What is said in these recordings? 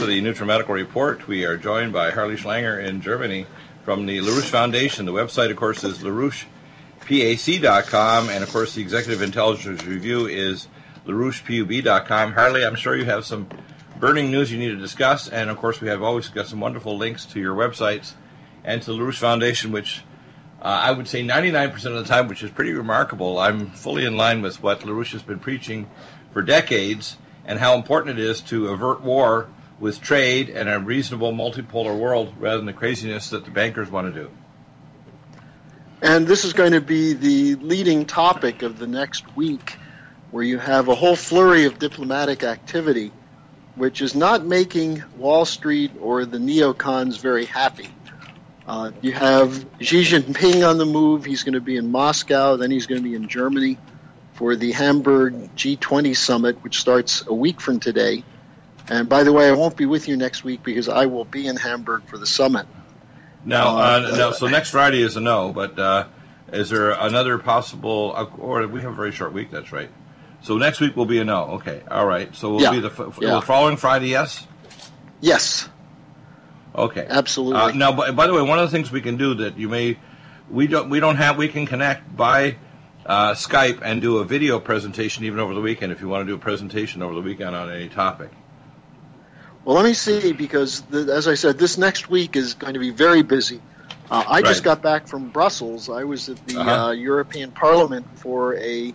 to the NutriMedical Report. We are joined by Harley Schlanger in Germany from the LaRouche Foundation. The website, of course, is LaRouchePAC.com, and of course, the Executive Intelligence Review is LaRouchePUB.com. Harley, I'm sure you have some burning news you need to discuss, and of course, we have always got some wonderful links to your websites and to the LaRouche Foundation, which uh, I would say 99% of the time, which is pretty remarkable. I'm fully in line with what LaRouche has been preaching for decades and how important it is to avert war with trade and a reasonable multipolar world rather than the craziness that the bankers want to do. And this is going to be the leading topic of the next week, where you have a whole flurry of diplomatic activity, which is not making Wall Street or the neocons very happy. Uh, you have Xi Jinping on the move. He's going to be in Moscow, then he's going to be in Germany for the Hamburg G20 summit, which starts a week from today. And by the way, I won't be with you next week because I will be in Hamburg for the summit. Now, uh, no, so next Friday is a no, but uh, is there another possible? Uh, or we have a very short week. That's right. So next week will be a no. Okay, all right. So we'll yeah. be the, yeah. the following Friday. Yes. Yes. Okay. Absolutely. Uh, now, by, by, the way, one of the things we can do that you may we don't we don't have we can connect by uh, Skype and do a video presentation even over the weekend if you want to do a presentation over the weekend on any topic. Well, let me see because the, as I said, this next week is going to be very busy. Uh, I right. just got back from Brussels. I was at the uh-huh. uh, European Parliament for a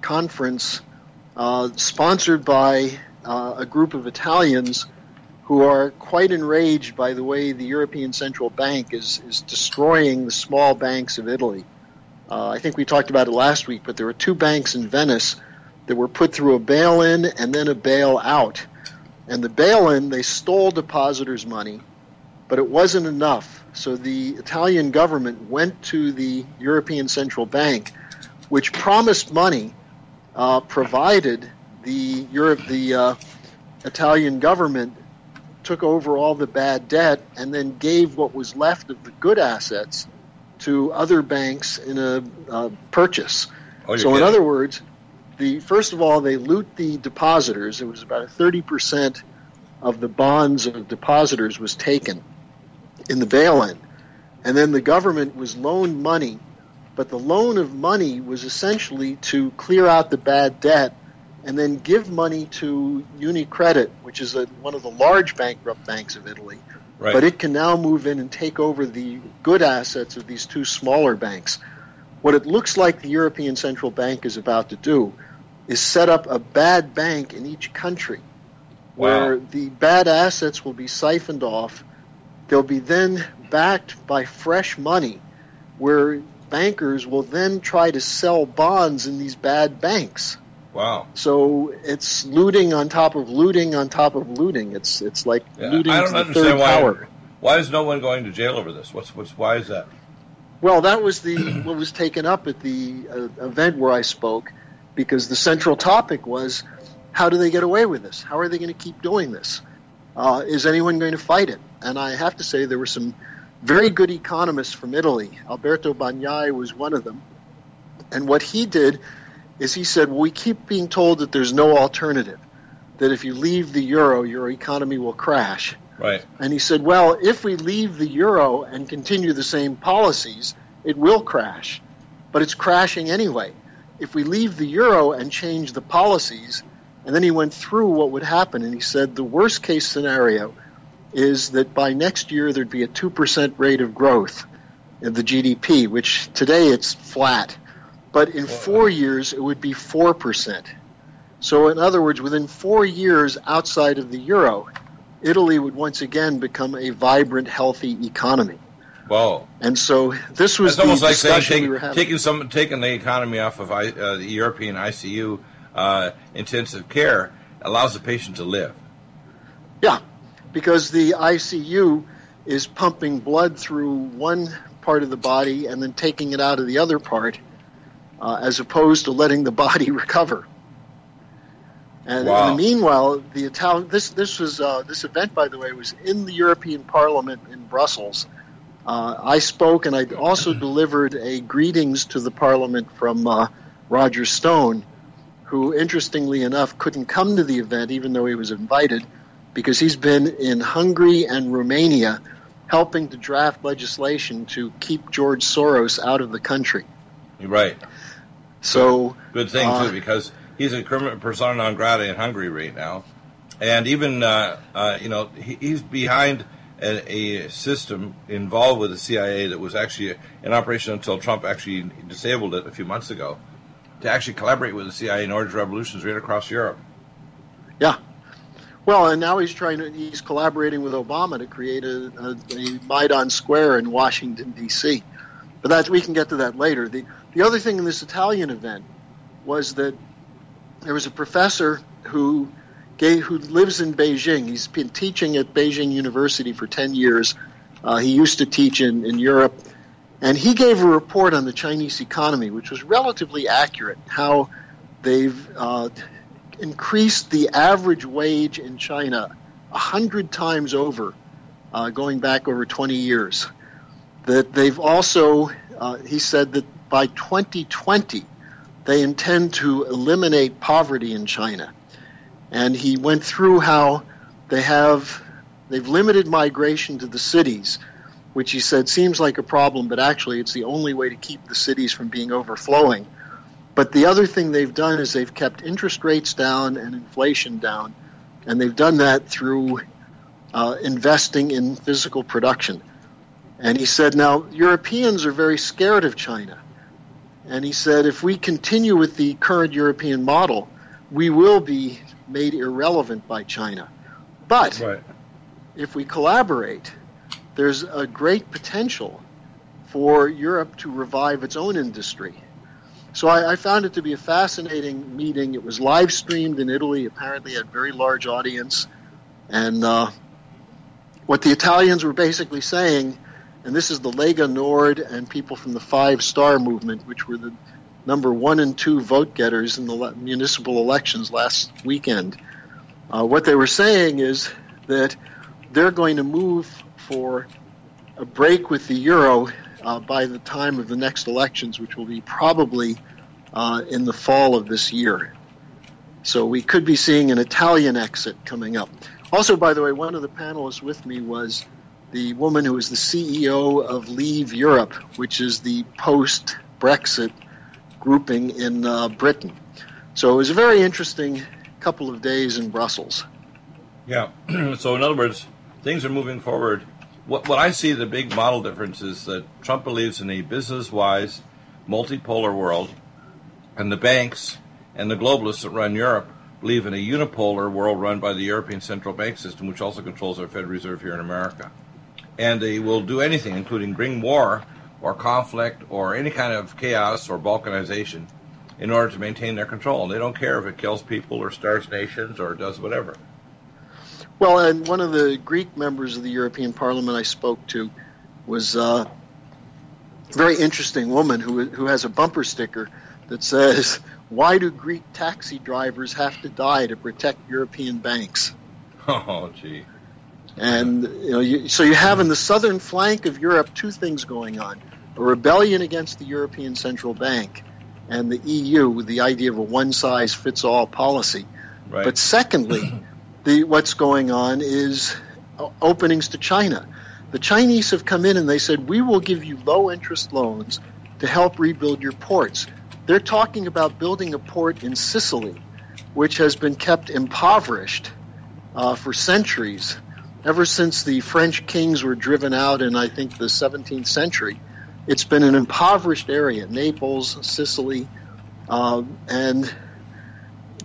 conference uh, sponsored by uh, a group of Italians who are quite enraged by the way the European Central Bank is, is destroying the small banks of Italy. Uh, I think we talked about it last week, but there were two banks in Venice that were put through a bail in and then a bail out. And the bail in, they stole depositors' money, but it wasn't enough. So the Italian government went to the European Central Bank, which promised money, uh, provided the Europe, the uh, Italian government took over all the bad debt and then gave what was left of the good assets to other banks in a uh, purchase. Oh, so, in other words, the first of all, they loot the depositors. It was about thirty percent of the bonds of depositors was taken in the bail-in, and then the government was loaned money, but the loan of money was essentially to clear out the bad debt and then give money to UniCredit, which is a, one of the large bankrupt banks of Italy. Right. But it can now move in and take over the good assets of these two smaller banks. What it looks like the European Central Bank is about to do is set up a bad bank in each country wow. where the bad assets will be siphoned off. They'll be then backed by fresh money where bankers will then try to sell bonds in these bad banks. Wow. So it's looting on top of looting on top of looting. It's it's like yeah, looting I don't understand third why, power. Why is no one going to jail over this? What's what's why is that? Well, that was the what was taken up at the uh, event where I spoke, because the central topic was how do they get away with this? How are they going to keep doing this? Uh, is anyone going to fight it? And I have to say there were some very good economists from Italy. Alberto Bagnai was one of them, and what he did is he said, well, we keep being told that there's no alternative, that if you leave the euro, your economy will crash. Right. And he said, well, if we leave the euro and continue the same policies, it will crash. But it's crashing anyway. If we leave the euro and change the policies, and then he went through what would happen, and he said the worst case scenario is that by next year there'd be a 2% rate of growth in the GDP, which today it's flat. But in four uh, years, it would be 4%. So, in other words, within four years outside of the euro, Italy would once again become a vibrant, healthy economy. Wow! And so this was almost like saying take, we taking some taking the economy off of uh, the European ICU uh, intensive care allows the patient to live. Yeah, because the ICU is pumping blood through one part of the body and then taking it out of the other part uh, as opposed to letting the body recover. And wow. in the meanwhile, the Italian this this was uh, this event, by the way, was in the European Parliament in Brussels. Uh, I spoke, and I also delivered a greetings to the Parliament from uh, Roger Stone, who, interestingly enough, couldn't come to the event even though he was invited because he's been in Hungary and Romania helping to draft legislation to keep George Soros out of the country. Right. So good thing uh, too, because he's a criminal persona non grata in Hungary right now, and even uh, uh, you know he, he's behind a, a, system involved with the CIA that was actually in operation until Trump actually disabled it a few months ago, to actually collaborate with the CIA in order to revolutions right across Europe. Yeah. Well, and now he's trying to, he's collaborating with Obama to create a, a, a Maidan Square in Washington, D.C. But that, we can get to that later. The, the other thing in this Italian event was that there was a professor who gave, who lives in Beijing. He's been teaching at Beijing University for 10 years. Uh, he used to teach in, in Europe. And he gave a report on the Chinese economy, which was relatively accurate, how they've uh, increased the average wage in China a hundred times over, uh, going back over 20 years. That they've also, uh, he said that by 2020, they intend to eliminate poverty in China. And he went through how they have, they've limited migration to the cities, which he said seems like a problem, but actually it's the only way to keep the cities from being overflowing but the other thing they've done is they've kept interest rates down and inflation down, and they've done that through uh, investing in physical production. And he said, now Europeans are very scared of China. And he said, if we continue with the current European model, we will be made irrelevant by China. But right. if we collaborate, there's a great potential for Europe to revive its own industry so I, I, found it to be a fascinating meeting. It was live streamed in Italy, apparently had a very large audience. And uh, what the Italians were basically saying, and this is the Lega Nord and people from the Five Star Movement, which were the number one and two vote getters in the municipal elections last weekend. Uh, what they were saying is that they're going to move for a break with the euro uh, by the time of the next elections, which will be probably uh, in the fall of this year. So we could be seeing an Italian exit coming up. Also, by the way, one of the panelists with me was the woman who is the CEO of Leave Europe, which is the post Brexit grouping in uh, Britain. So it was a very interesting couple of days in Brussels. Yeah. so, in other words, things are moving forward what, what I see the big model difference is that Trump believes in a business wise, multipolar world, and the banks and the globalists that run Europe believe in a unipolar world run by the European Central Bank System, which also controls our Federal Reserve here in America. And they will do anything, including bring war or conflict or any kind of chaos or balkanization, in order to maintain their control. They don't care if it kills people or stars nations or does whatever. Well, and one of the Greek members of the European Parliament I spoke to was uh, a very interesting woman who who has a bumper sticker that says, "Why do Greek taxi drivers have to die to protect European banks?" Oh, gee. And you know, you, so you have in the southern flank of Europe two things going on: a rebellion against the European Central Bank, and the EU with the idea of a one-size-fits-all policy. Right. But secondly the what's going on is openings to China. The Chinese have come in and they said, "We will give you low interest loans to help rebuild your ports." They're talking about building a port in Sicily, which has been kept impoverished uh, for centuries, ever since the French kings were driven out in, I think, the 17th century. It's been an impoverished area, Naples, Sicily, uh, and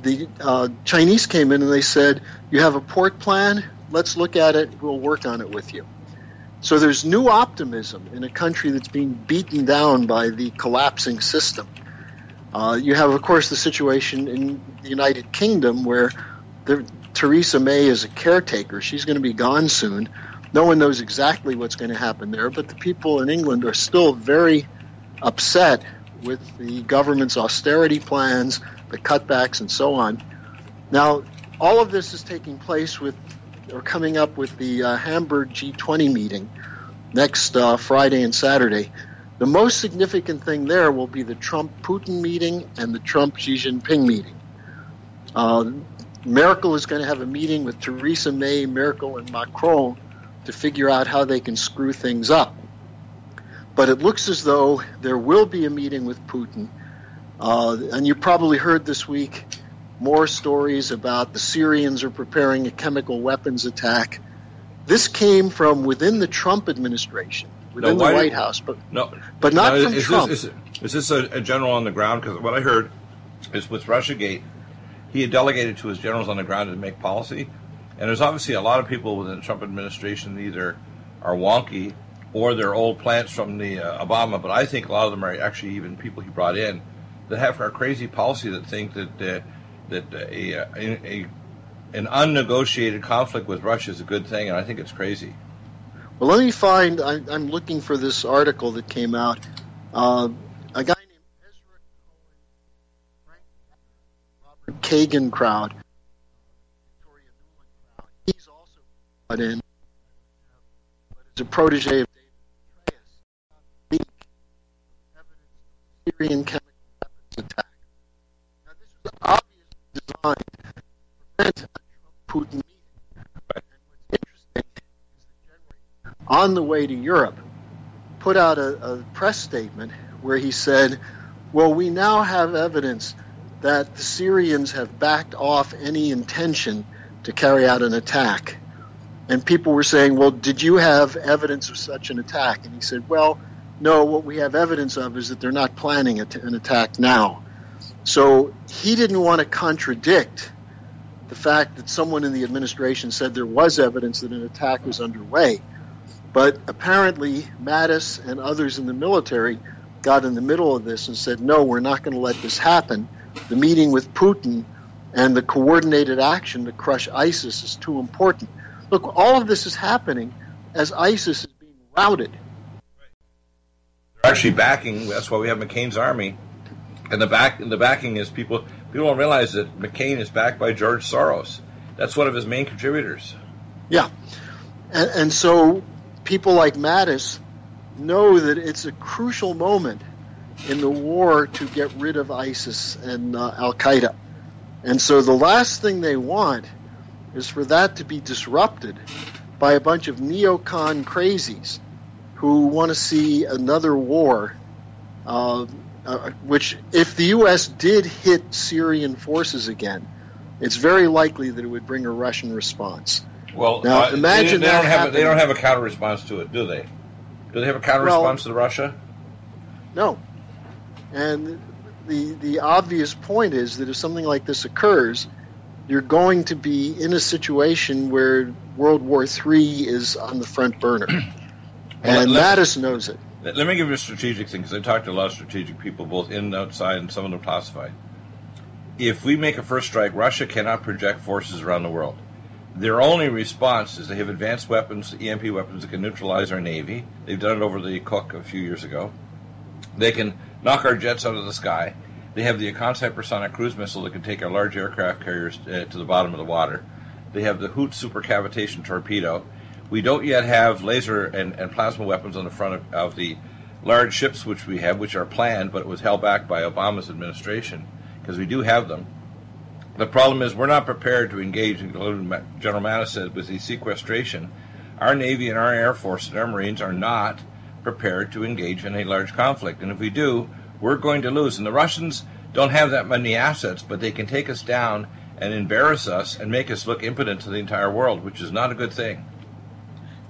the uh, Chinese came in and they said, "You have a port plan? Let's look at it. We'll work on it with you." So there's new optimism in a country that's being beaten down by the collapsing system. Uh, you have, of course, the situation in the United Kingdom where Theresa May is a caretaker. She's going to be gone soon. No one knows exactly what's going to happen there, but the people in England are still very upset with the government's austerity plans, the cutbacks, and so on. Now, all of this is taking place with, or coming up with the uh, Hamburg G20 meeting next uh, Friday and Saturday. The most significant thing there will be the Trump Putin meeting and the Trump Xi Jinping meeting. Uh, Merkel is going to have a meeting with Theresa May, Merkel, and Macron to figure out how they can screw things up. But it looks as though there will be a meeting with Putin. Uh, and you probably heard this week more stories about the Syrians are preparing a chemical weapons attack. This came from within the Trump administration, within no, the White House, but no, but not no, from is Trump. This, is, is this a, a general on the ground? Because what I heard is with RussiaGate, he had delegated to his generals on the ground to make policy. And there's obviously a lot of people within the Trump administration either are wonky or they're old plants from the uh, Obama. But I think a lot of them are actually even people he brought in that have a crazy policy that think that uh, that a, a, a an unnegotiated conflict with Russia is a good thing, and I think it's crazy. Well, let me find. I, am looking for this article that came out. Uh, a guy Kagan crowd. Victoria Nuland crowd. He's also brought in, but it's a protege of David Petraeus. Evidence of Syrian chemical weapons attack. Now, this was obviously designed to prevent a Trump-Putin meeting. And what's interesting is that January, on the way to Europe, put out a, a press statement where he said, "Well, we now have evidence." That the Syrians have backed off any intention to carry out an attack. And people were saying, well, did you have evidence of such an attack? And he said, well, no, what we have evidence of is that they're not planning an attack now. So he didn't want to contradict the fact that someone in the administration said there was evidence that an attack was underway. But apparently, Mattis and others in the military got in the middle of this and said, no, we're not going to let this happen the meeting with Putin and the coordinated action to crush ISIS is too important. Look, all of this is happening as ISIS is being routed. They're actually backing. That's why we have McCain's army, and the back and the backing is people. People don't realize that McCain is backed by George Soros. That's one of his main contributors. Yeah, and, and so people like Mattis know that it's a crucial moment in the war to get rid of ISIS and uh, Al Qaeda. And so the last thing they want is for that to be disrupted by a bunch of neocon crazies who want to see another war. Uh, uh, which, if the U.S. did hit Syrian forces again, it's very likely that it would bring a Russian response. Well, now uh, imagine they, they don't have a, they don't have a counter response to it, do they? Do they have a counter well, response to Russia? No, and the the obvious point is that if something like this occurs, you're going to be in a situation where World War III is on the front burner, and let, Mattis knows it. Let me give you a strategic thing because I talked to a lot of strategic people, both in and outside, and some of them classified. If we make a first strike, Russia cannot project forces around the world. Their only response is they have advanced weapons, EMP weapons that can neutralize our navy. They've done it over the Cook a few years ago. They can knock our jets out of the sky. They have the Akan hypersonic cruise missile that can take our large aircraft carriers uh, to the bottom of the water. They have the Hoot supercavitation torpedo. We don't yet have laser and, and plasma weapons on the front of, of the large ships which we have, which are planned, but it was held back by Obama's administration because we do have them. The problem is we're not prepared to engage, in General Mattis said, with the sequestration. Our Navy and our Air Force and our Marines are not prepared to engage in a large conflict. And if we do, we're going to lose. And the Russians don't have that many assets, but they can take us down and embarrass us and make us look impotent to the entire world, which is not a good thing.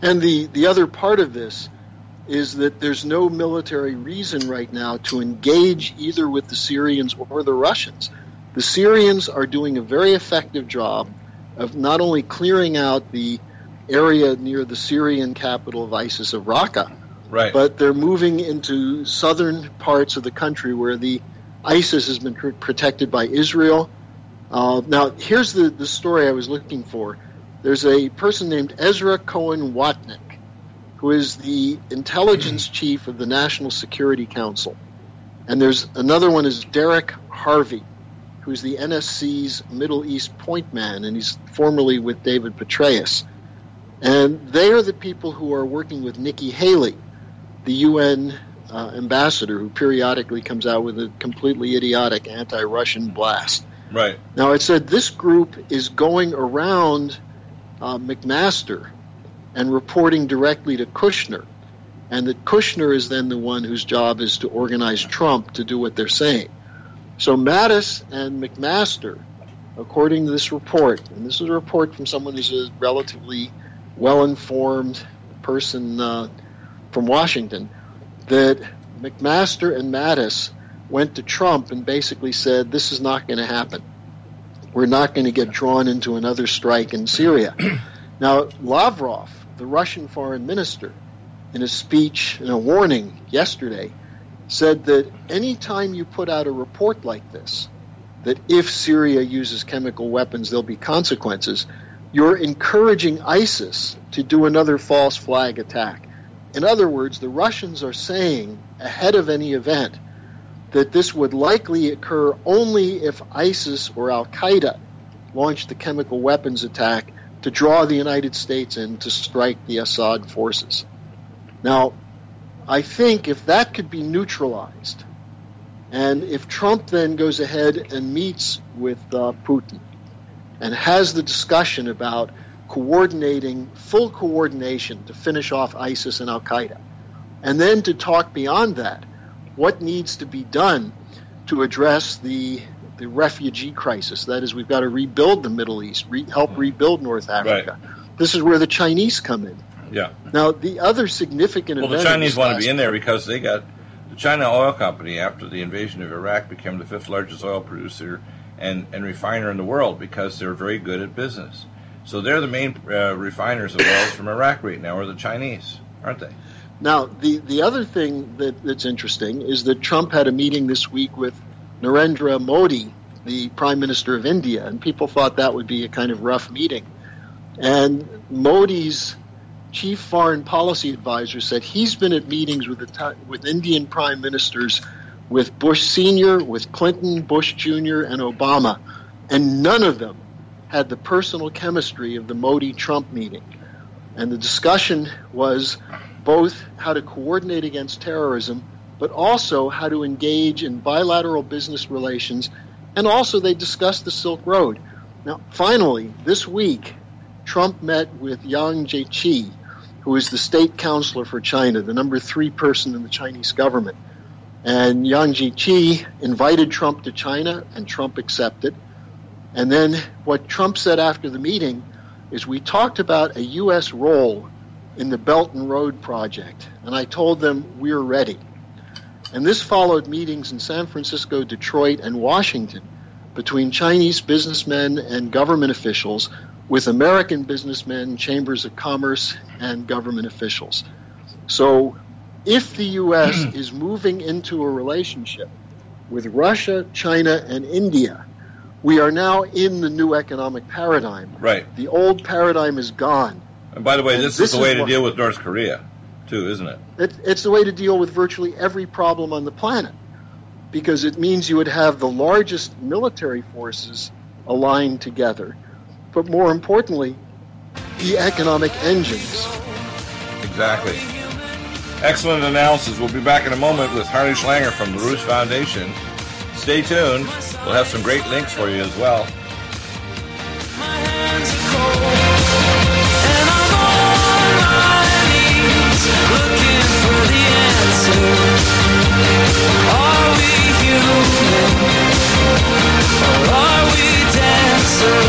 And the, the other part of this is that there's no military reason right now to engage either with the Syrians or the Russians. The Syrians are doing a very effective job of not only clearing out the area near the Syrian capital of ISIS of Raqqa, Right. But they're moving into southern parts of the country where the ISIS has been pr- protected by Israel. Uh, now, here's the, the story I was looking for. There's a person named Ezra Cohen Watnick, who is the intelligence chief of the National Security Council. And there's another one is Derek Harvey, who's the NSC's Middle East point man, and he's formerly with David Petraeus. And they are the people who are working with Nikki Haley, the UN uh, ambassador who periodically comes out with a completely idiotic anti Russian blast. Right. Now, it said this group is going around uh, McMaster and reporting directly to Kushner, and that Kushner is then the one whose job is to organize Trump to do what they're saying. So Mattis and McMaster, according to this report, and this is a report from someone who's a relatively well-informed person uh, from Washington, that McMaster and Mattis went to Trump and basically said, "This is not going to happen. We're not going to get drawn into another strike in Syria." now, Lavrov, the Russian foreign minister, in a speech, in a warning yesterday, said that any time you put out a report like this, that if Syria uses chemical weapons, there'll be consequences, you're encouraging ISIS to do another false flag attack. In other words, the Russians are saying ahead of any event that this would likely occur only if ISIS or Al Qaeda launched the chemical weapons attack to draw the United States in to strike the Assad forces. Now, I think if that could be neutralized, and if Trump then goes ahead and meets with uh, Putin and has the discussion about coordinating, full coordination to finish off ISIS and Al Qaeda, and then to talk beyond that, what needs to be done to address the the refugee crisis. That is, we've got to rebuild the Middle East, re- help mm. rebuild North Africa. Right. This is where the Chinese come in. Yeah. Now, the other significant well, the Chinese want to be in there because they got the China Oil Company after the invasion of Iraq became the fifth largest oil producer and, and refiner in the world because they're very good at business. So they're the main uh, refiners of oils from Iraq right now, or the Chinese, aren't they? Now, the, the other thing that, that's interesting is that Trump had a meeting this week with Narendra Modi, the Prime Minister of India, and people thought that would be a kind of rough meeting. And Modi's chief foreign policy advisor said he's been at meetings with the, with Indian prime ministers, with Bush Senior, with Clinton, Bush Jr., and Obama, and none of them had the personal chemistry of the Modi Trump meeting. And the discussion was both how to coordinate against terrorism, but also how to engage in bilateral business relations, and also they discussed the Silk Road. Now, finally, this week, Trump met with Yang Jiechi, who is the state counselor for China, the number three person in the Chinese government. And Yang Jiechi invited Trump to China, and Trump accepted. And then what Trump said after the meeting is we talked about a U.S. role in the Belt and Road Project, and I told them we're ready. And this followed meetings in San Francisco, Detroit, and Washington between Chinese businessmen and government officials with American businessmen, chambers of commerce, and government officials. So, if the U.S. is moving into a relationship with Russia, China, and India, we are now in the new economic paradigm. Right. The old paradigm is gone. And by the way, this, this, is the way is to deal with North Korea, too, isn't it? it? It's the way to deal with virtually every problem on the planet because it means you would have the largest military forces aligned together but more importantly, the economic engines. Exactly. Excellent analysis. We'll be back in a moment with Harley Schlanger from the LaRouche Foundation. Stay tuned. We'll have some great links for you as well. Are we human? Or are we dancing?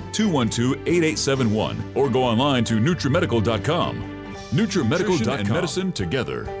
212 8871 or go online to NutriMedical.com. NutriMedical and medicine together.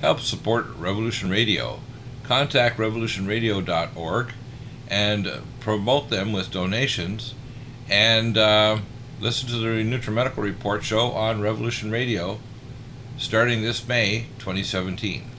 Help support Revolution Radio. Contact revolutionradio.org and promote them with donations and uh, listen to the NutriMedical Report show on Revolution Radio starting this May 2017.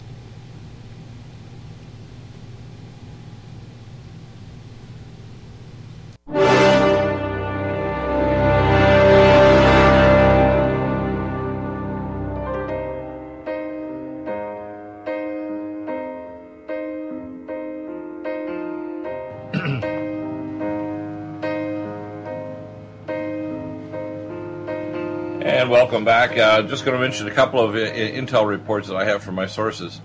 Back. Uh, just going to mention a couple of I- intel reports that I have from my sources.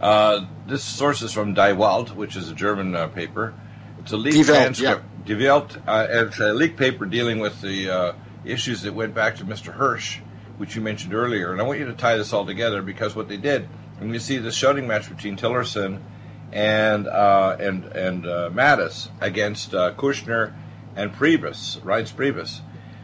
Uh, this source is from Die Welt, which is a German uh, paper. It's a leaked Die Welt, transcript. Die Welt, uh, it's a leaked paper dealing with the uh, issues that went back to Mr. Hersh, which you mentioned earlier. And I want you to tie this all together because what they did, and you see the shouting match between Tillerson and uh, and and uh, Mattis against uh, Kushner and Priebus, Reince Priebus,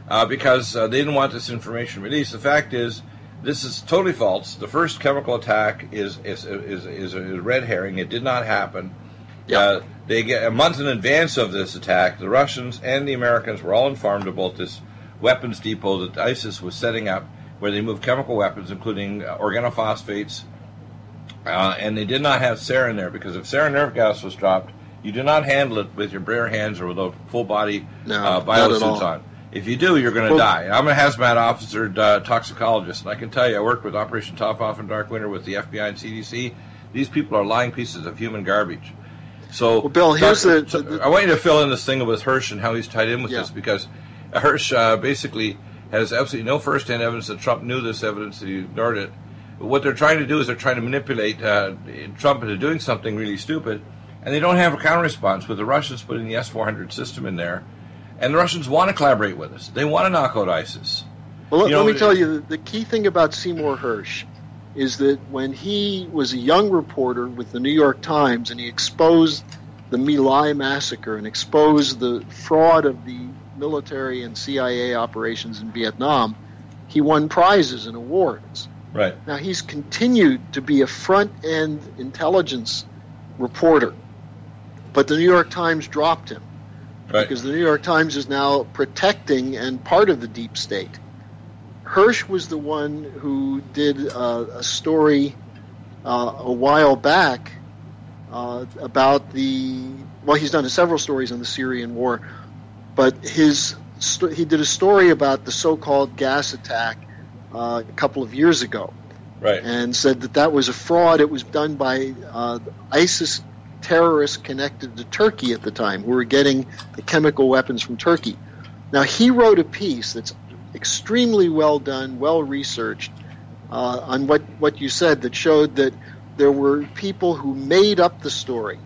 uh, because uh, they didn't want this information released. The fact is, this is totally false. The first chemical attack is is is, is a red herring. It did not happen. Uh, they get a month in advance of this attack. The Russians and the Americans were all informed about this weapons depot that ISIS was setting up, where they moved chemical weapons, including uh, organophosphates, uh, and they did not have sarin there because if sarin nerve gas was dropped, you do not handle it with your bare hands or without full body No, uh, biosuits on. If you do, you're going to Well- die. I'm a hazmat officer, uh, toxicologist, and I can tell you, I worked with Operation Top Off and Dark Winter with the FBI and CDC. These people are lying pieces of human garbage. So, Well, Bill, here's Dr. the- so the- I want you to fill in this thing with Hersh and how he's tied in with Yeah. this because Hersh uh, basically has absolutely no first-hand evidence that Trump knew this evidence that he ignored it. But what they're trying to do is they're trying to manipulate uh, Trump into doing something really stupid, and they don't have a counter response. With the Russians putting the S-400 system in there, and the Russians want to collaborate with us. They want to knock out ISIS. Well, let, You know, let me tell you, the, the key thing about Seymour Hersh is that when he was a young reporter with the New York Times and he exposed the My Lai massacre and exposed the fraud of the military and CIA operations in Vietnam, he won prizes and awards. Right. Now, he's continued to be a front end intelligence reporter, but the New York Times dropped him Right. because the New York Times is now protecting and part of the deep state. Hersh was the one who did uh, a story uh, a while back uh, about the. Well, he's done several stories on the Syrian war, but his he did a story about the so-called gas attack uh, a couple of years ago, Right. and said that that was a fraud. It was done by uh, ISIS terrorists connected to Turkey at the time, who were getting the chemical weapons from Turkey. Now, he wrote a piece that's extremely well done, well researched uh, on what, what you said that showed that there were people who made up the story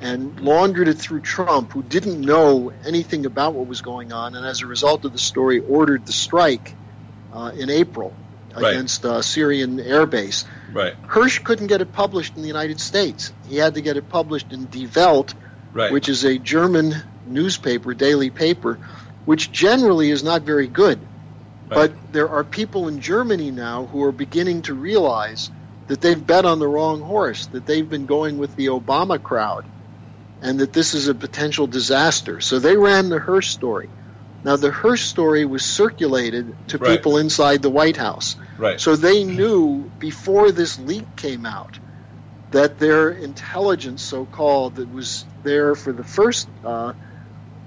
and laundered it through Trump who didn't know anything about what was going on, and as a result of the story, ordered the strike uh, in April Right. against uh, Syrian air base. Right. Hersh couldn't get it published in the United States. He had to get it published in Die Welt, Right. which is a German newspaper, daily paper, which generally is not very good. But there are people in Germany now who are beginning to realize that they've bet on the wrong horse, that they've been going with the Obama crowd, and that this is a potential disaster. So they ran the Hersh story. Now, the Hersh story was circulated to Right. people inside the White House. Right. So they knew before this leak came out that their intelligence, so called, that was there for the first uh,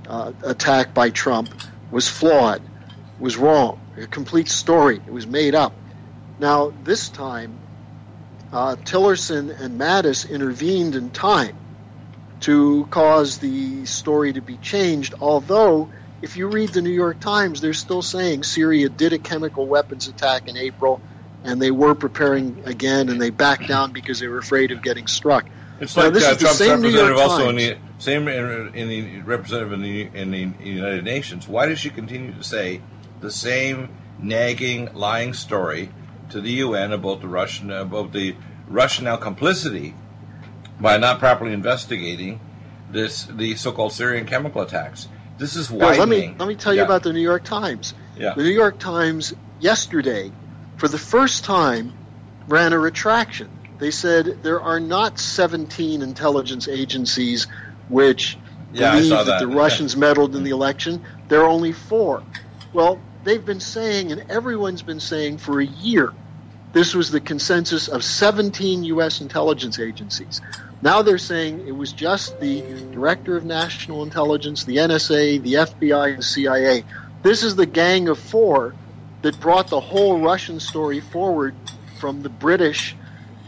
uh, attack by Trump was flawed, was wrong, a complete story. It was made up. Now, this time, uh, Tillerson and Mattis intervened in time to cause the story to be changed, although if you read the New York Times, they're still saying Syria did a chemical weapons attack in April, and they were preparing again, and they backed down because they were afraid of getting struck. It's Now, like this uh, is the Trump's same New York representative also in the same in, in the representative in the in the United Nations. Why does she continue to say the same nagging, lying story to the UN about the Russian about the Russian now complicity by not properly investigating this the so-called Syrian chemical attacks? This is widening. let me let me tell you Yeah. about the New York Times. Yeah. The New York Times yesterday, for the first time, ran a retraction. They said there are not 17 intelligence agencies which Yeah, believe that, that. the Russians meddled in the election. There are only four. Well, they've been saying, and everyone's been saying for a year, this was the consensus of 17 U.S. intelligence agencies. Now they're saying it was just the Director of National Intelligence, the NSA, the FBI, and the CIA. This is the gang of four that brought the whole Russian story forward from the British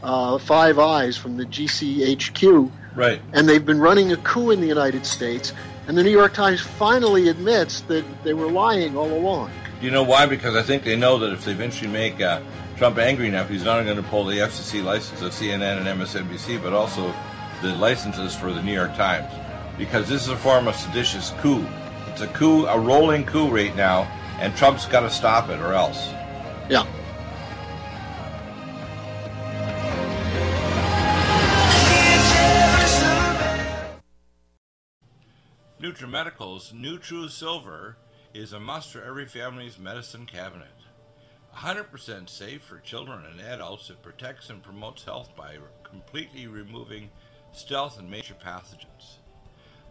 uh, Five Eyes, from the GCHQ, right. and they've been running a coup in the United States. And the New York Times finally admits that they were lying all along. Do you know why? Because I think they know that if they eventually make uh, Trump angry enough, he's not only going to pull the FCC license of CNN and MSNBC, but also the licenses for the New York Times. Because this is a form of seditious coup. It's a coup, a rolling coup right now, and Trump's got to stop it or else. Yeah. NutriMedical's NutriSilver is a must for every family's medicine cabinet. 100% safe for children and adults, it protects and promotes health by completely removing stealth and major pathogens.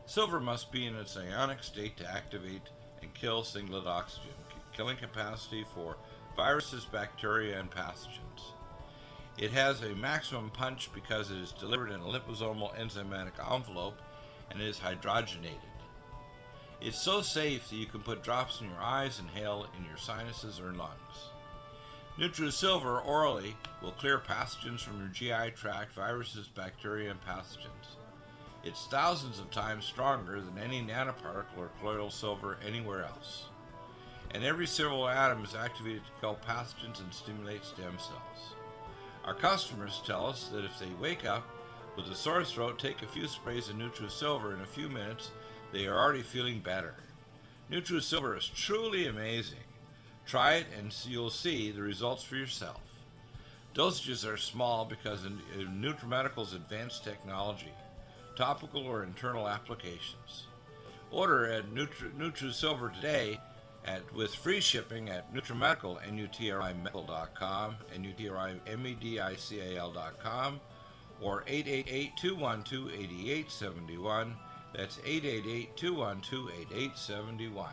Silver must be in its ionic state to activate and kill singlet oxygen, killing capacity for viruses, bacteria, and pathogens. It has a maximum punch because it is delivered in a liposomal enzymatic envelope and is hydrogenated. It's so safe that you can put drops in your eyes inhale in your sinuses or lungs. NutriSilver orally will clear pathogens from your GI tract, viruses, bacteria, and pathogens. It's thousands of times stronger than any nanoparticle or colloidal silver anywhere else. And every silver atom is activated to kill pathogens and stimulate stem cells. Our customers tell us that if they wake up with a sore throat, take a few sprays of NutriSilver in a few minutes, they are already feeling better. NutriSilver is truly amazing. Try it and you'll see the results for yourself. Dosages are small because of NutriMedical's advanced technology, topical or internal applications. Order at Nutri- NutriSilver today at with free shipping at NutriMedical, N-U-T-R-I-Medical.com, N-U-T-R-I-M-E-D-I-C-A-L.com, or 888-212-8871. That's 888-212-8871.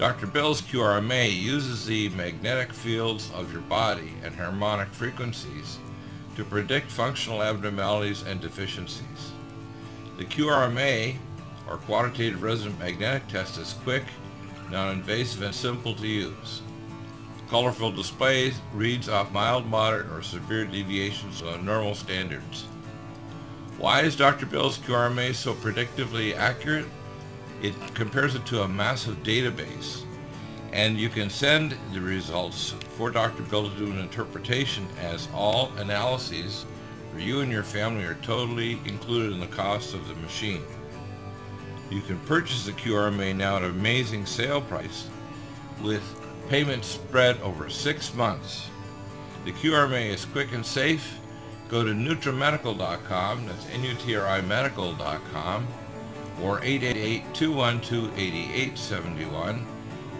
Dr. Bill's QRMA uses the magnetic fields of your body and harmonic frequencies to predict functional abnormalities and deficiencies. The QRMA, or Quantitative Resonant Magnetic Test, is quick, non-invasive, and simple to use. Colorful displays reads off mild, moderate, or severe deviations on normal standards. Why is Dr. Bill's QRMA so predictively accurate? It compares it to a massive database, and you can send the results for Dr. Bill to do an interpretation as all analyses for you and your family are totally included in the cost of the machine. You can purchase the QRMA now at an amazing sale price with payments spread over six months. The QRMA is quick and safe Go to NutriMedical.com, that's N-U-T-R-I Medical.com, or 888-212-8871.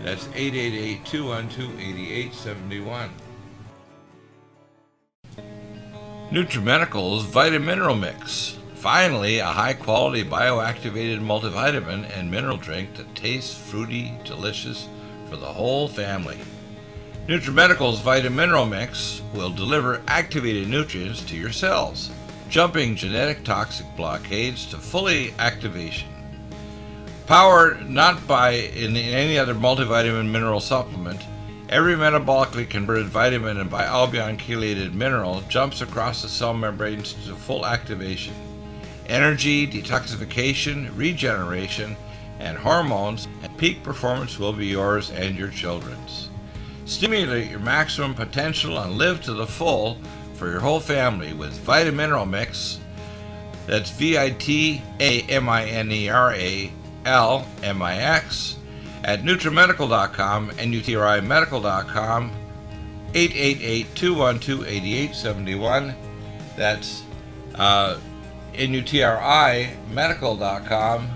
That's 888-212-8871. NutriMedical's Vitamineral Mix. Finally, a high-quality bioactivated multivitamin and mineral drink that tastes fruity, delicious for the whole family. NutriMedical's Vitamineral Mix will deliver activated nutrients to your cells, jumping genetic toxic blockades to fully activation. Powered not by in any other multivitamin mineral supplement, every metabolically converted vitamin and bialbion chelated mineral jumps across the cell membranes to full activation. Energy, detoxification, regeneration, and hormones and peak performance will be yours and your children's. Stimulate your maximum potential and live to the full for your whole family with Vitamineral Mix. That's V I T A M I N E R A L M I X at NutriMedical.com and UTRIMedical.com 888 212 8871. That's uh, NUTRIMedical.com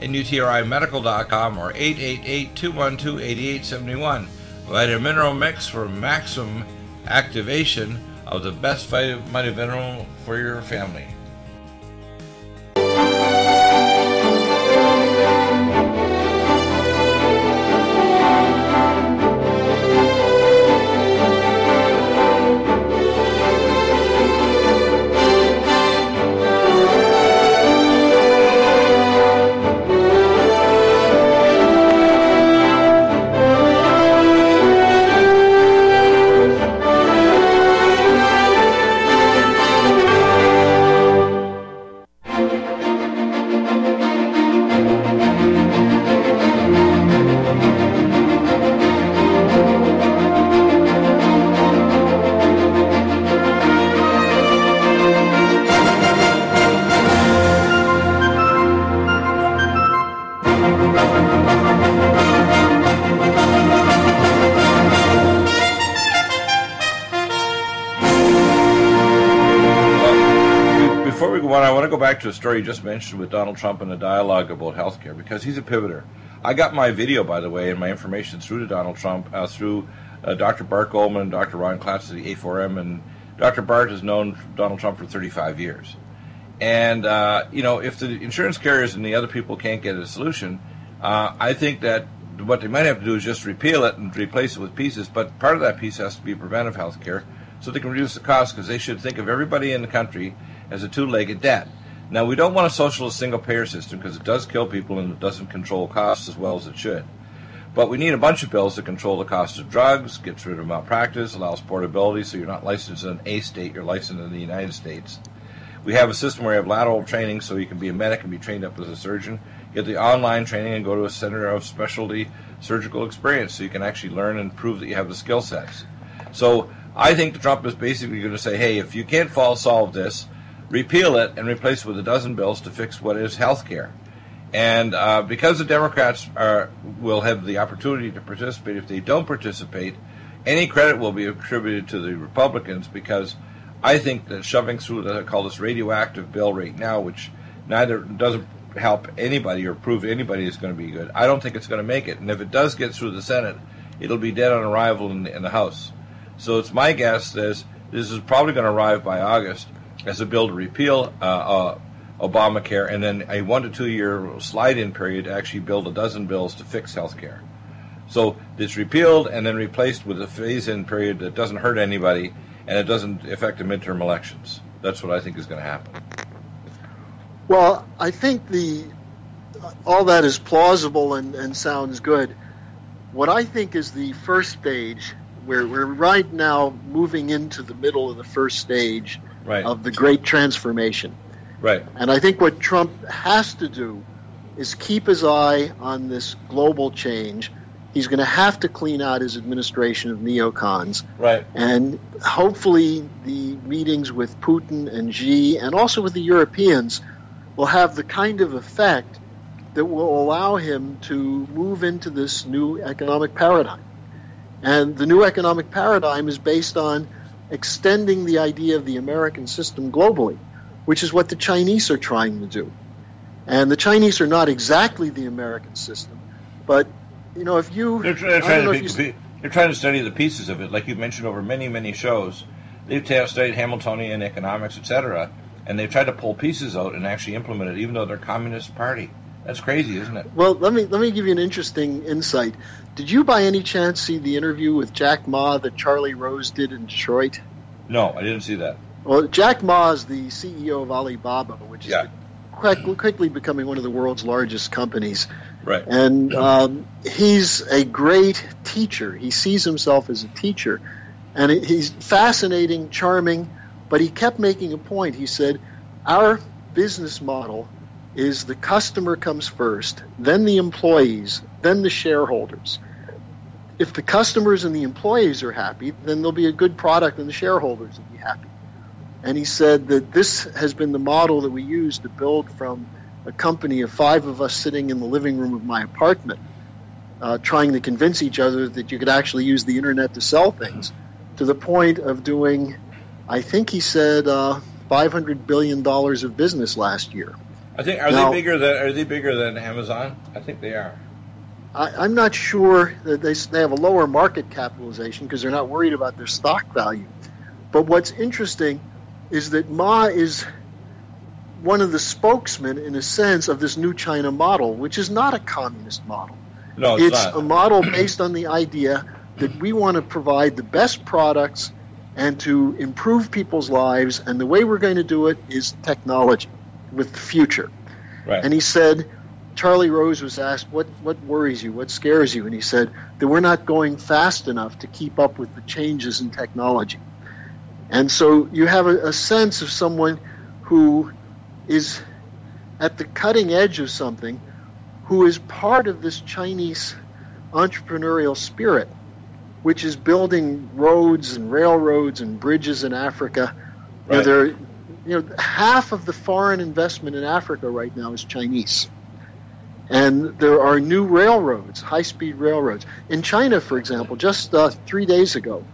NUTRIMedical.com or 888 212 8871. Vitamineral Mix for maximum activation of the best vitamin mineral for your family. Back to a story you just mentioned with Donald Trump and the dialogue about health care because he's a pivoter. I got my video, by the way, and my information through to Donald Trump uh, through uh, Dr. Bart Goldman Dr. Ron Klatz of the A4M. And Dr. Bart has known Donald Trump for 35 years. And, uh, you know, if the insurance carriers and the other people can't get a solution, uh, I think that what they might have to do is just repeal it and replace it with pieces. But part of that piece has to be preventive health care so they can reduce the cost because they should think of everybody in the country as a two legged debt. Now, we don't want a socialist single payer system because it does kill people and it doesn't control costs as well as it should. But we need a bunch of bills that control the cost of drugs, gets rid of malpractice, allows portability so you're not licensed in a state, you're licensed in the United States. We have a system where you have lateral training so you can be a medic and be trained up as a surgeon. Get the online training and go to a center of specialty surgical experience so you can actually learn and prove that you have the skill sets. So I think Trump is basically going to say, hey, if you can't fall solve this, repeal it and replace it with a dozen bills to fix what is health care. And uh, because the Democrats are, will have the opportunity to participate, if they don't participate, any credit will be attributed to the Republicans because I think that shoving through I call this radioactive bill right now, which neither doesn't help anybody or prove anybody is going to be good, I don't think it's going to make it. And if it does get through the Senate, it'll be dead on arrival in the, in the House. So it's my guess that this is probably going to arrive by August as a bill to repeal uh, uh, Obamacare, and then a one to two year slide in period to actually build a dozen bills to fix health care. So it's repealed and then replaced with a phase-in period that doesn't hurt anybody and it doesn't affect the midterm elections. That's what I think is going to happen. Well, I think the all that is plausible and, and sounds good. What I think is the first stage, where we're right now moving into the middle of the first stage right. of the great transformation. Right. And I think what Trump has to do is keep his eye on this global change. He's going to have to clean out his administration of neocons. Right. And hopefully the meetings with Putin and Xi and also with the Europeans will have the kind of effect that will allow him to move into this new economic paradigm. And the new economic paradigm is based on extending the idea of the American system globally, which is what the Chinese are trying to do. And the Chinese are not exactly the American system, but you know, if you they're, they're trying to you, they're trying to study the pieces of it, like you've mentioned over many many shows. They've studied Hamiltonian economics, etc., and they've tried to pull pieces out and actually implement it, even though they're communist party. That's crazy, isn't it? Well, let me let me give you an interesting insight. Did you, by any chance, see the interview with Jack Ma that Charlie Rose did in Detroit? No, I didn't see that. Well, Jack Ma is the CEO of Alibaba, which is yeah. quick, quickly becoming one of the world's largest companies. Right. And um, he's a great teacher. He sees himself as a teacher, and he's fascinating, charming. But he kept making a point. He said, "Our business model is the customer comes first, then the employees, then the shareholders. If the customers and the employees are happy, then there'll be a good product and the shareholders will be happy. And he said that this has been the model that we use to build from a company of five of us sitting in the living room of my apartment, uh, trying to convince each other that you could actually use the internet to sell things, to the point of doing, I think he said, uh, $500 billion of business last year. I think are now, they bigger than are they bigger than Amazon? I think they are. I, am not sure that they they have a lower market capitalization because they're not worried about their stock value. But what's interesting is that Ma is one of the spokesmen, in a sense, of this new China model, which is not a communist model. No, it's, it's a model based on the idea that we want to provide the best products and to improve people's lives, and the way we're going to do it is technology with the future. Right. And he said, Charlie Rose was asked, what, what worries you? What scares you? And he said that we're not going fast enough to keep up with the changes in technology. And so you have a, a sense of someone who is at the cutting edge of something, who is part of this Chinese entrepreneurial spirit, which is building roads and railroads and bridges in Africa. Right. You know, there, you know, half of the foreign investment in Africa right now is Chinese. And there are new railroads, high speed railroads. In China, for example, just uh, three days ago,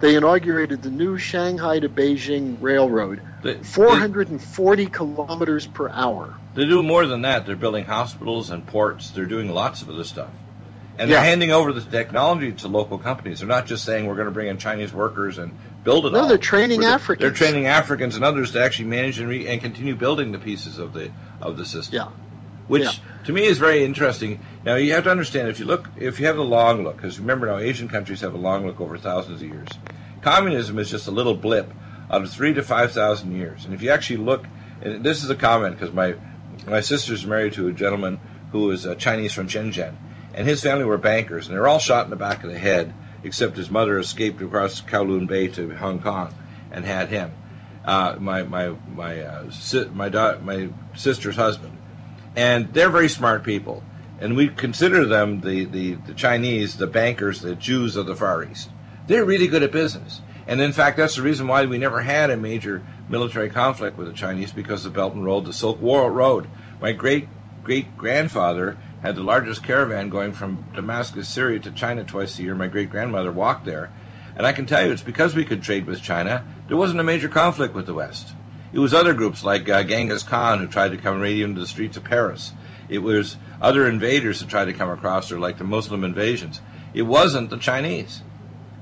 they inaugurated the new Shanghai to Beijing railroad, they, 440 they, kilometers per hour. They do more than that. They're building hospitals and ports, they're doing lots of other stuff. And they're handing over the technology to local companies. They're not just saying we're going to bring in Chinese workers and build it no, all. they're training they're, Africans. They're training Africans and others to actually manage and, re- and continue building the pieces of the of the system. Yeah. Which yeah. to me is very interesting. Now you have to understand if you look if you have a long look, because remember now Asian countries have a long look over thousands of years. Communism is just a little blip out of three to five thousand years. And if you actually look, and this is a comment because my my sister's married to a gentleman who is a Chinese from Shenzhen, and his family were bankers, and they were all shot in the back of the head except his mother escaped across Kowloon Bay to Hong Kong and had him. Uh, my my my uh, si- my my sister's husband, and they're very smart people, and we consider them the, the the Chinese, the bankers, the Jews of the Far East. They're really good at business, and in fact, that's the reason why we never had a major military conflict with the Chinese because the Belt and Road, the Silk Road. My great great grandfather had the largest caravan going from Damascus, Syria to China twice a year. My great grandmother walked there. And I can tell you, it's because we could trade with China, there wasn't a major conflict with the West. It was other groups like uh, Genghis Khan who tried to come right into the streets of Paris. It was other invaders who tried to come across there, like the Muslim invasions. It wasn't the Chinese.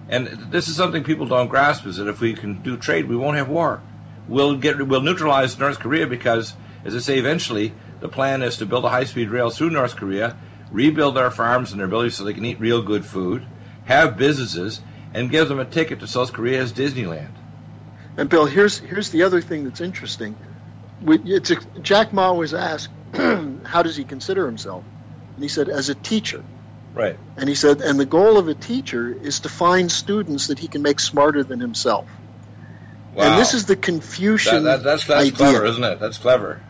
And this is something people don't grasp: is that if we can do trade, we won't have war. We'll get we'll neutralize North Korea because, as I say, eventually the plan is to build a high-speed rail through North Korea, rebuild their farms and their ability so they can eat real good food, have businesses, and give them a ticket to South Korea's Disneyland. And Bill, here's here's the other thing that's interesting. It's Jack Ma was asked, "How does he consider himself?" And he said, "As a teacher." Right. And he said, and the goal of a teacher is to find students that he can make smarter than himself. Wow. And this is the Confucian that, that, that's, that's idea. clever, isn't it? That's clever.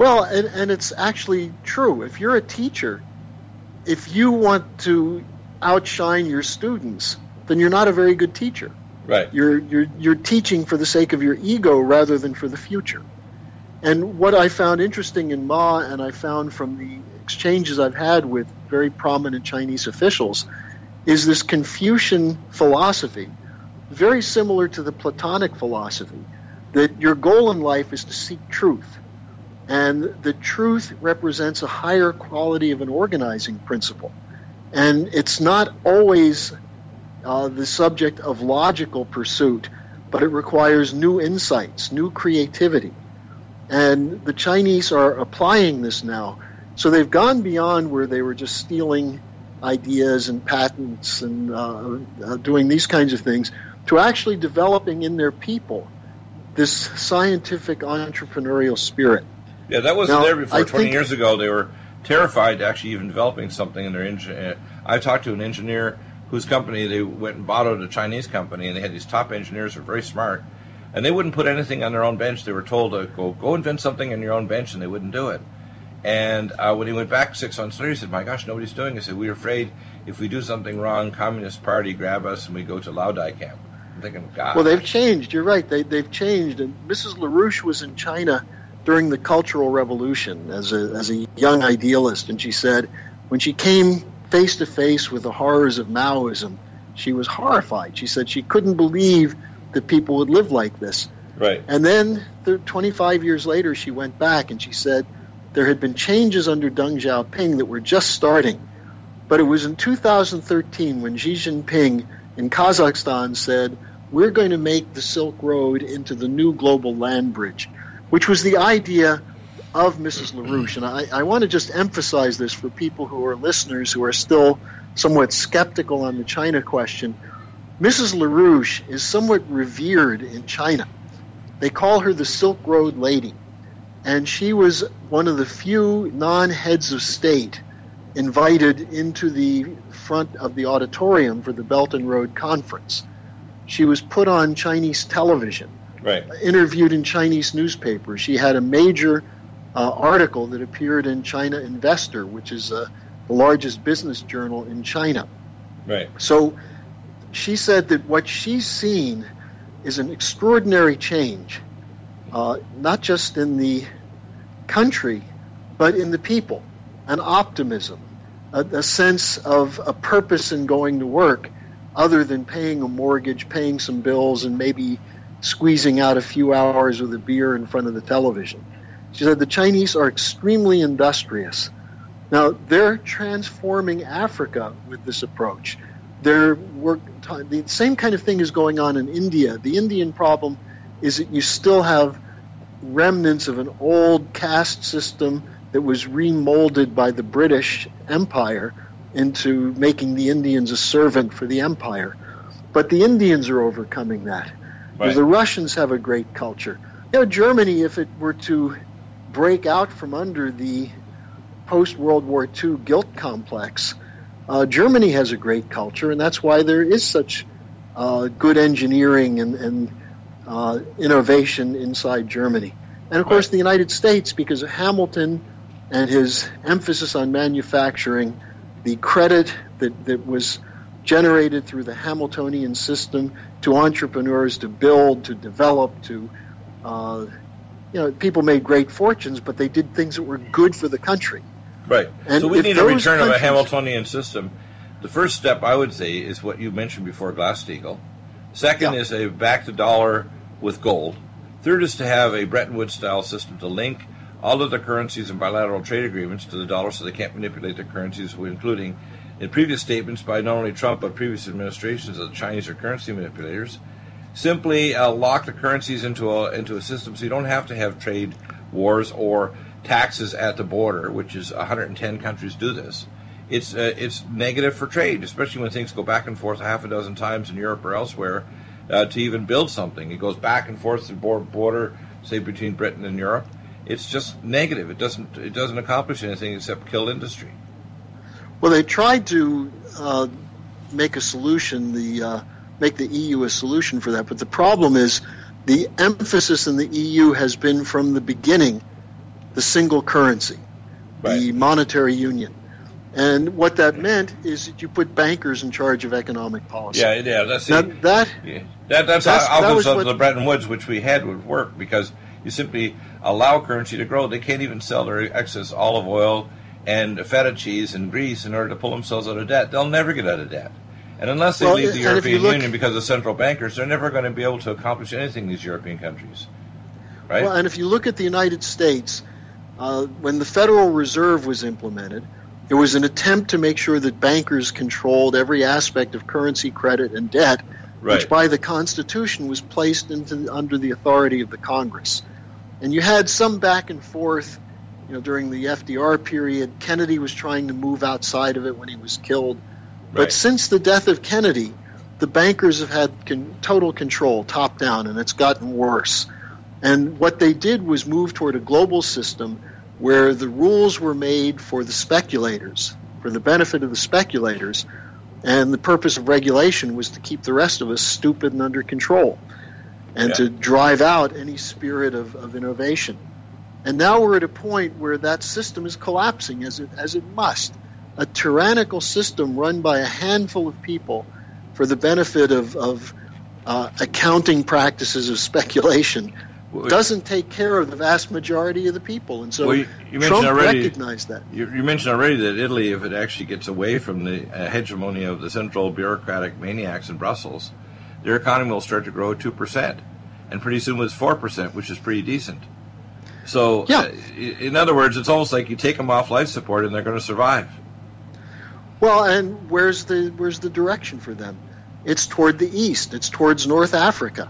Well, and, and it's actually true. If you're a teacher, if you want to outshine your students, then you're not a very good teacher. Right. You're you're you're teaching for the sake of your ego rather than for the future. And what I found interesting in Ma, and I found from the exchanges I've had with very prominent Chinese officials, is this Confucian philosophy, very similar to the Platonic philosophy, that your goal in life is to seek truth. And the truth represents a higher quality of an organizing principle. And it's not always uh, the subject of logical pursuit, but it requires new insights, new creativity. And the Chinese are applying this now. So they've gone beyond where they were just stealing ideas and patents and uh, uh, doing these kinds of things to actually developing in their people this scientific entrepreneurial spirit. Yeah, that wasn't now, there before. I 20 think, years ago, they were terrified to actually even developing something in their engine. I talked to an engineer whose company they went and bought out a Chinese company, and they had these top engineers who were very smart, and they wouldn't put anything on their own bench. They were told to go go invent something on your own bench, and they wouldn't do it. And uh, when he went back six months later, he said, "My gosh, nobody's doing it." He said, "We are afraid if we do something wrong, Communist Party grab us and we go to laogai camp." I'm thinking, God. Well, they've changed. You're right. They they've changed. And Mrs. LaRouche was in China during the Cultural Revolution as a as a young idealist, and she said when she came face to face with the horrors of Maoism, she was horrified. She said she couldn't believe that people would live like this. Right. And then, 25 years later, she went back and she said there had been changes under Deng Xiaoping that were just starting. But it was in 2013 when Xi Jinping in Kazakhstan said, We're going to make the Silk Road into the new global land bridge, which was the idea of Mrs. LaRouche. And I, I want to just emphasize this for people who are listeners who are still somewhat skeptical on the China question. Mrs. LaRouche is somewhat revered in China. They call her the Silk Road Lady. And she was one of the few non heads of state invited into the front of the auditorium for the Belt and Road Conference. She was put on Chinese television, right. interviewed in Chinese newspapers. She had a major uh, article that appeared in China Investor, which is uh, the largest business journal in China. Right. So she said that what she's seen is an extraordinary change, uh, not just in the country, but in the people, an optimism, a, a sense of a purpose in going to work other than paying a mortgage, paying some bills, and maybe squeezing out a few hours with a beer in front of the television. She said the Chinese are extremely industrious. Now, they're transforming Africa with this approach. They're work, the same kind of thing is going on in India. The Indian problem is that you still have remnants of an old caste system that was remolded by the British Empire into making the Indians a servant for the empire. But the Indians are overcoming that. Right. The Russians have a great culture. You know, Germany, if it were to break out from under the post World War II guilt complex. Uh, Germany has a great culture, and that's why there is such uh, good engineering and, and uh, innovation inside Germany. And of course, the United States, because of Hamilton and his emphasis on manufacturing, the credit that, that was generated through the Hamiltonian system to entrepreneurs to build, to develop, to uh, you know, people made great fortunes, but they did things that were good for the country. Right. And so we need a return of a Hamiltonian system. The first step, I would say, is what you mentioned before, Glass-Steagall. Second yeah. is a back to dollar with gold. Third is to have a Bretton Woods style system to link all of the currencies and bilateral trade agreements to the dollar so they can't manipulate the currencies, including in previous statements by not only Trump but previous administrations that the Chinese are currency manipulators simply uh, lock the currencies into a into a system so you don't have to have trade wars or taxes at the border, which is 110 countries do this. It's uh, it's negative for trade, especially when things go back and forth half a dozen times in Europe or elsewhere uh, to even build something. It goes back and forth the border, say between Britain and Europe. It's just negative. It doesn't it doesn't accomplish anything except kill industry. Well, they tried to uh, make a solution, the uh, make the EU a solution for that, but the problem is the emphasis in the EU has been from the beginning the single currency, right. the monetary union. And what that meant is that you put bankers in charge of economic policy. Yeah, yeah, that's now, that, yeah. that. That's, that's how that of the Bretton Woods, which we had, would work because you simply allow currency to grow. They can't even sell their excess olive oil and feta cheese and Greece in order to pull themselves out of debt. They'll never get out of debt. And unless they well, leave the European look, Union because of central bankers, they're never going to be able to accomplish anything. In these European countries, right? Well, and if you look at the United States, uh, when the Federal Reserve was implemented, it was an attempt to make sure that bankers controlled every aspect of currency, credit, and debt, right. which by the Constitution was placed into, under the authority of the Congress. And you had some back and forth, you know, during the FDR period. Kennedy was trying to move outside of it when he was killed. Right. But since the death of Kennedy, the bankers have had con- total control, top down, and it's gotten worse. And what they did was move toward a global system where the rules were made for the speculators, for the benefit of the speculators, and the purpose of regulation was to keep the rest of us stupid and under control and yeah. to drive out any spirit of, of innovation. And now we're at a point where that system is collapsing as it, as it must a tyrannical system run by a handful of people for the benefit of, of uh, accounting practices of speculation doesn't take care of the vast majority of the people, and so well, you, you Trump already, recognized that. You, you, mentioned already that Italy, if it actually gets away from the uh, hegemony of the central bureaucratic maniacs in Brussels, their economy will start to grow two percent, and pretty soon it's four percent, which is pretty decent. So, yeah. Uh, in other words, it's almost like you take them off life support and they're going to survive. Well, and where's the where's the direction for them? It's toward the east. It's towards North Africa.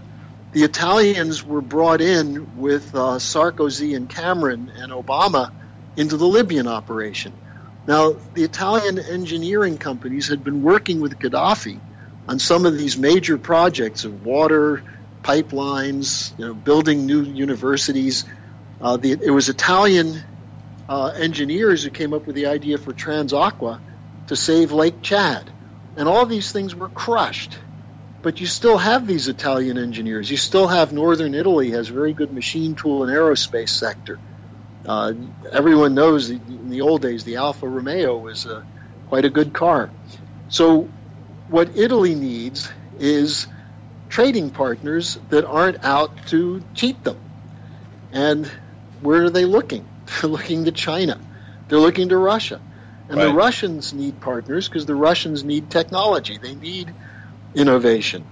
The Italians were brought in with uh, Sarkozy and Cameron and Obama into the Libyan operation. Now, the Italian engineering companies had been working with Gaddafi on some of these major projects of water, pipelines, you know, building new universities. Uh, the, it was Italian uh, engineers who came up with the idea for Transaqua to save Lake Chad. And all these things were crushed. But you still have these Italian engineers. You still have Northern Italy has a very good machine tool and aerospace sector. Uh, everyone knows in the old days the Alfa Romeo was uh, quite a good car. So what Italy needs is trading partners that aren't out to cheat them. And where are they looking? They're looking to China. They're looking to Russia. And right. the Russians need partners because the Russians need technology. They need innovation.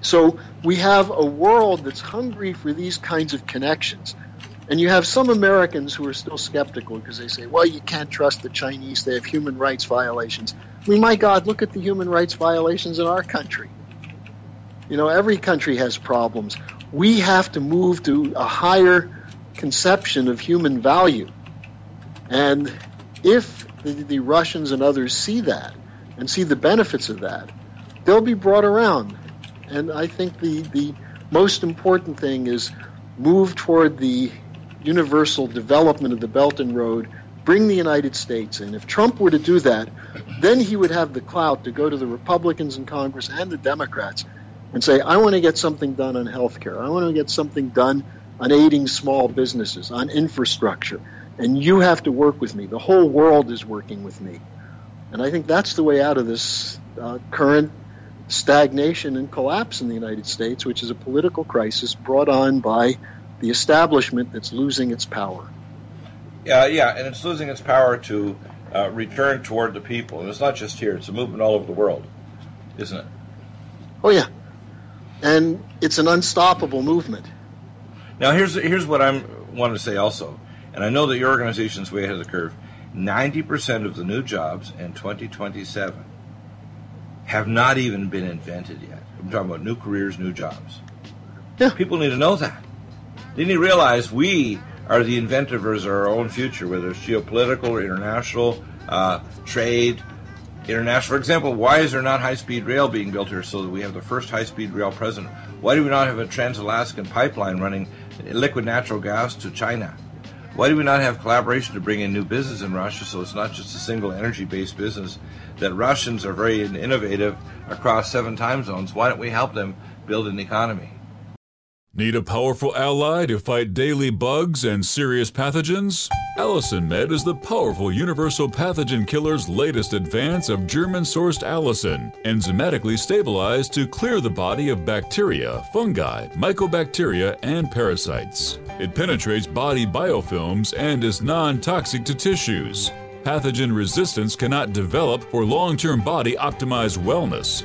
So we have a world that's hungry for these kinds of connections. And you have some Americans who are still skeptical because they say, well, you can't trust the Chinese. They have human rights violations. I mean, my God, look at the human rights violations in our country. You know, every country has problems. We have to move to a higher conception of human value. And if the, the Russians and others see that and see the benefits of that, they'll be brought around. And I think the, the most important thing is move toward the universal development of the Belt and Road, bring the United States in. If Trump were to do that, then he would have the clout to go to the Republicans in Congress and the Democrats and say, I want to get something done on health care. I want to get something done on aiding small businesses, on infrastructure and you have to work with me. The whole world is working with me. And I think that's the way out of this uh, current stagnation and collapse in the United States, which is a political crisis brought on by the establishment that's losing its power. Yeah, yeah, and it's losing its power to uh, return toward the people. And it's not just here, it's a movement all over the world, isn't it? Oh, yeah. And it's an unstoppable movement. Now, here's, here's what I'm want to say also and I know that your organization's way ahead of the curve. 90% of the new jobs in 2027 have not even been invented yet. I'm talking about new careers, new jobs. Yeah. People need to know that. They need to realize we are the inventors of our own future, whether it's geopolitical or international, uh, trade, international. For example, why is there not high-speed rail being built here so that we have the first high-speed rail present? Why do we not have a trans-Alaskan pipeline running liquid natural gas to China? Why do we not have collaboration to bring in new business in Russia so it's not just a single energy-based business? That Russians are very innovative across seven time zones. Why don't we help them build an economy? Need a powerful ally to fight daily bugs and serious pathogens? Allicin Med is the powerful universal pathogen killer's latest advance of German sourced allicin, enzymatically stabilized to clear the body of bacteria, fungi, mycobacteria, and parasites. It penetrates body biofilms and is non toxic to tissues. Pathogen resistance cannot develop for long term body optimized wellness.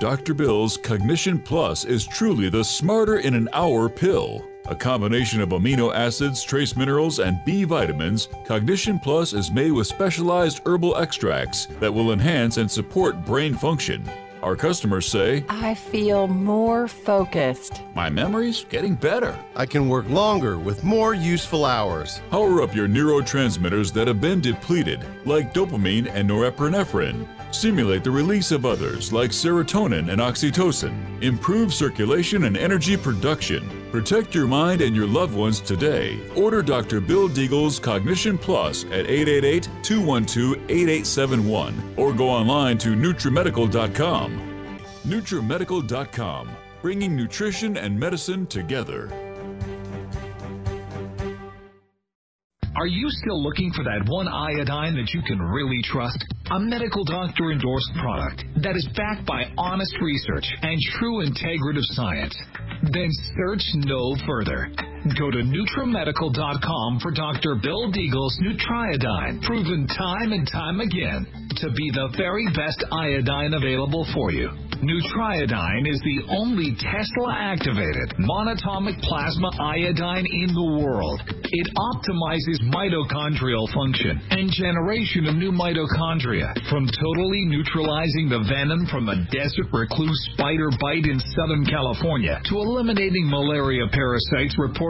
Dr. Bill's Cognition Plus is truly the smarter in an hour pill. A combination of amino acids, trace minerals, and B vitamins, Cognition Plus is made with specialized herbal extracts that will enhance and support brain function. Our customers say, I feel more focused. My memory's getting better. I can work longer with more useful hours. Power up your neurotransmitters that have been depleted, like dopamine and norepinephrine. Stimulate the release of others like serotonin and oxytocin. Improve circulation and energy production. Protect your mind and your loved ones today. Order Dr. Bill Deagle's Cognition Plus at 888 212 8871 or go online to NutriMedical.com. NutriMedical.com, bringing nutrition and medicine together. Are you still looking for that one iodine that you can really trust? A medical doctor endorsed product that is backed by honest research and true integrative science. Then search no further. Go to NutriMedical.com for Dr. Bill Deagle's Nutriodine, proven time and time again to be the very best iodine available for you. Nutriodine is the only Tesla activated monatomic plasma iodine in the world. It optimizes mitochondrial function and generation of new mitochondria, from totally neutralizing the venom from a desert recluse spider bite in Southern California to eliminating malaria parasites reported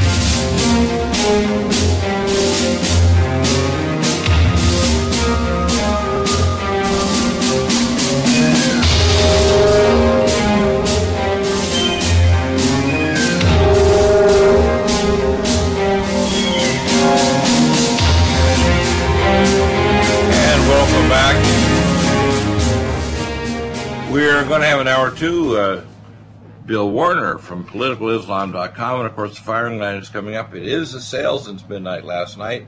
And welcome back. We're going to have an hour two. Uh, Bill Warner from politicalislam.com. And of course, the firing line is coming up. It is a sale since midnight last night.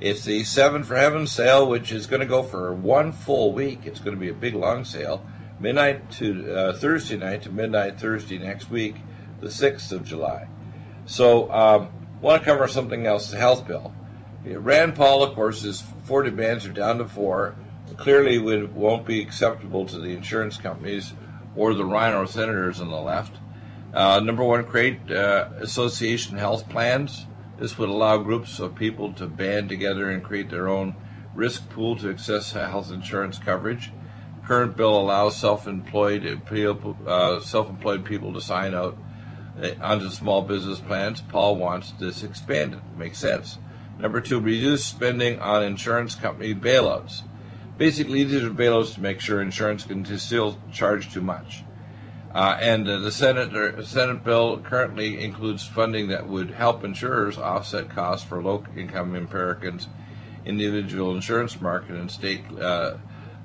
It's the Seven for Heaven sale, which is going to go for one full week. It's going to be a big long sale. Midnight to uh, Thursday night to midnight Thursday next week, the 6th of July. So, um, want to cover something else the health bill. Rand Paul, of course, his four demands are down to four. Clearly, would, won't be acceptable to the insurance companies or the RINO senators on the left. Uh, number one, create uh, association health plans. This would allow groups of people to band together and create their own risk pool to access health insurance coverage. Current bill allows self-employed people, uh, self-employed people to sign out uh, onto small business plans. Paul wants this expanded. Makes sense. Number two, reduce spending on insurance company bailouts. Basically, these are bailouts to make sure insurance can still charge too much. Uh, and uh, the Senate uh, Senate bill currently includes funding that would help insurers offset costs for low-income Americans, individual insurance market, and state uh,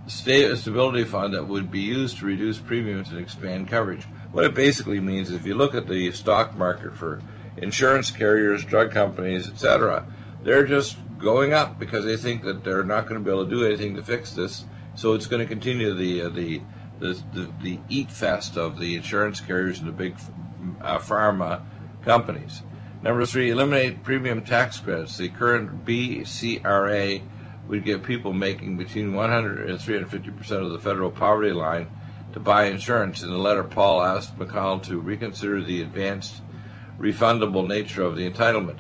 state stability fund that would be used to reduce premiums and expand coverage. What it basically means, is if you look at the stock market for insurance carriers, drug companies, etc., they're just going up because they think that they're not going to be able to do anything to fix this. So it's going to continue the uh, the, the, the the eat fest of the insurance carriers and the big uh, pharma companies. Number three, eliminate premium tax credits. The current BCRA would give people making between 100 and 350 percent of the federal poverty line to buy insurance. In the letter, Paul asked McConnell to reconsider the advanced refundable nature of the entitlement.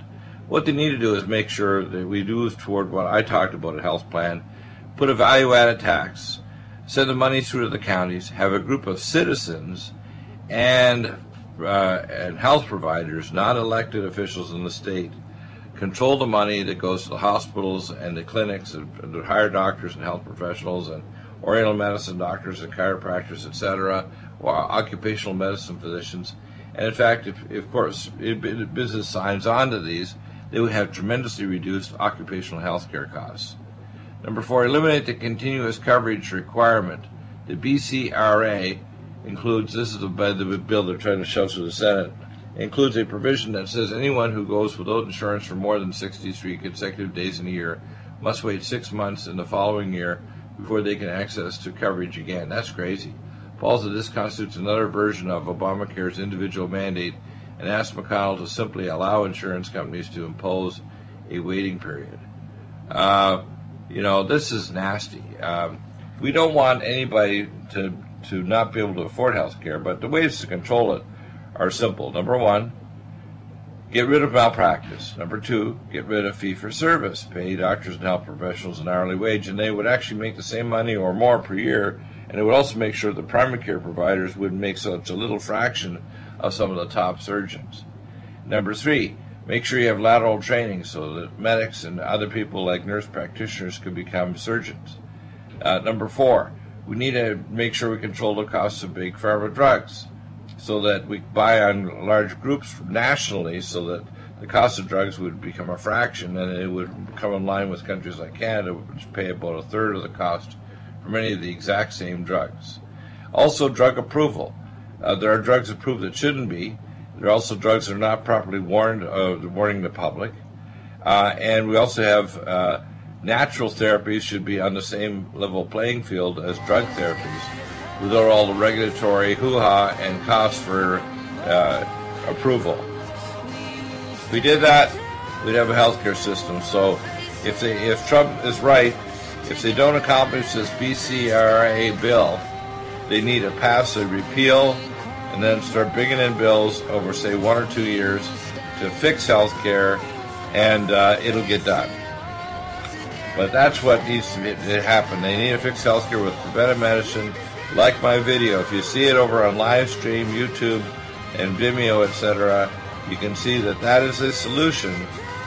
What they need to do is make sure that we do toward what I talked about a health plan, put a value added tax, send the money through to the counties, have a group of citizens and uh, and health providers, not elected officials in the state, control the money that goes to the hospitals and the clinics and, and to hire doctors and health professionals and oriental medicine doctors and chiropractors, etc., or occupational medicine physicians. And in fact, if, if of course if business signs on to these, they would have tremendously reduced occupational health care costs. Number four, eliminate the continuous coverage requirement. The BCRA includes, this is the, the bill they're trying to shove through the Senate, includes a provision that says anyone who goes without insurance for more than 63 consecutive days in a year must wait six months in the following year before they can access to coverage again. That's crazy. Said this constitutes another version of Obamacare's individual mandate and asked McConnell to simply allow insurance companies to impose a waiting period. Uh, you know, this is nasty. Um, we don't want anybody to, to not be able to afford health care, but the ways to control it are simple. Number one, get rid of malpractice. Number two, get rid of fee for service. Pay doctors and health professionals an hourly wage, and they would actually make the same money or more per year. And it would also make sure the primary care providers would make such a little fraction of some of the top surgeons. Number three, make sure you have lateral training so that medics and other people like nurse practitioners can become surgeons. Uh, number four, we need to make sure we control the costs of big pharma drugs so that we buy on large groups nationally so that the cost of drugs would become a fraction and it would come in line with countries like Canada, which pay about a third of the cost for many of the exact same drugs. Also, drug approval. Uh, there are drugs approved that shouldn't be. There are also drugs that are not properly warned, uh, warning the public. Uh, and we also have uh, natural therapies should be on the same level playing field as drug therapies without all the regulatory hoo-ha and costs for uh, approval. If we did that, we'd have a healthcare system. So if they, if Trump is right, if they don't accomplish this BCRA bill, they need to pass a repeal and then start bringing in bills over, say, one or two years to fix health care, and uh, it'll get done. But that's what needs to, happen. They need to fix health care with preventive medicine, like my video. If you see it over on live stream, YouTube, and Vimeo, etc., you can see that that is a solution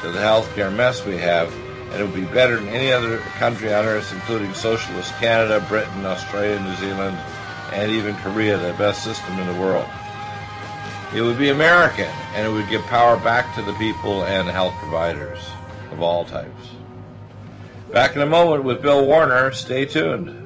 to the healthcare mess we have, and it would be better than any other country on earth, including socialist Canada, Britain, Australia, New Zealand, and even Korea, the best system in the world. It would be American, and it would give power back to the people and health providers of all types. Back in a moment with Bill Warner. Stay tuned.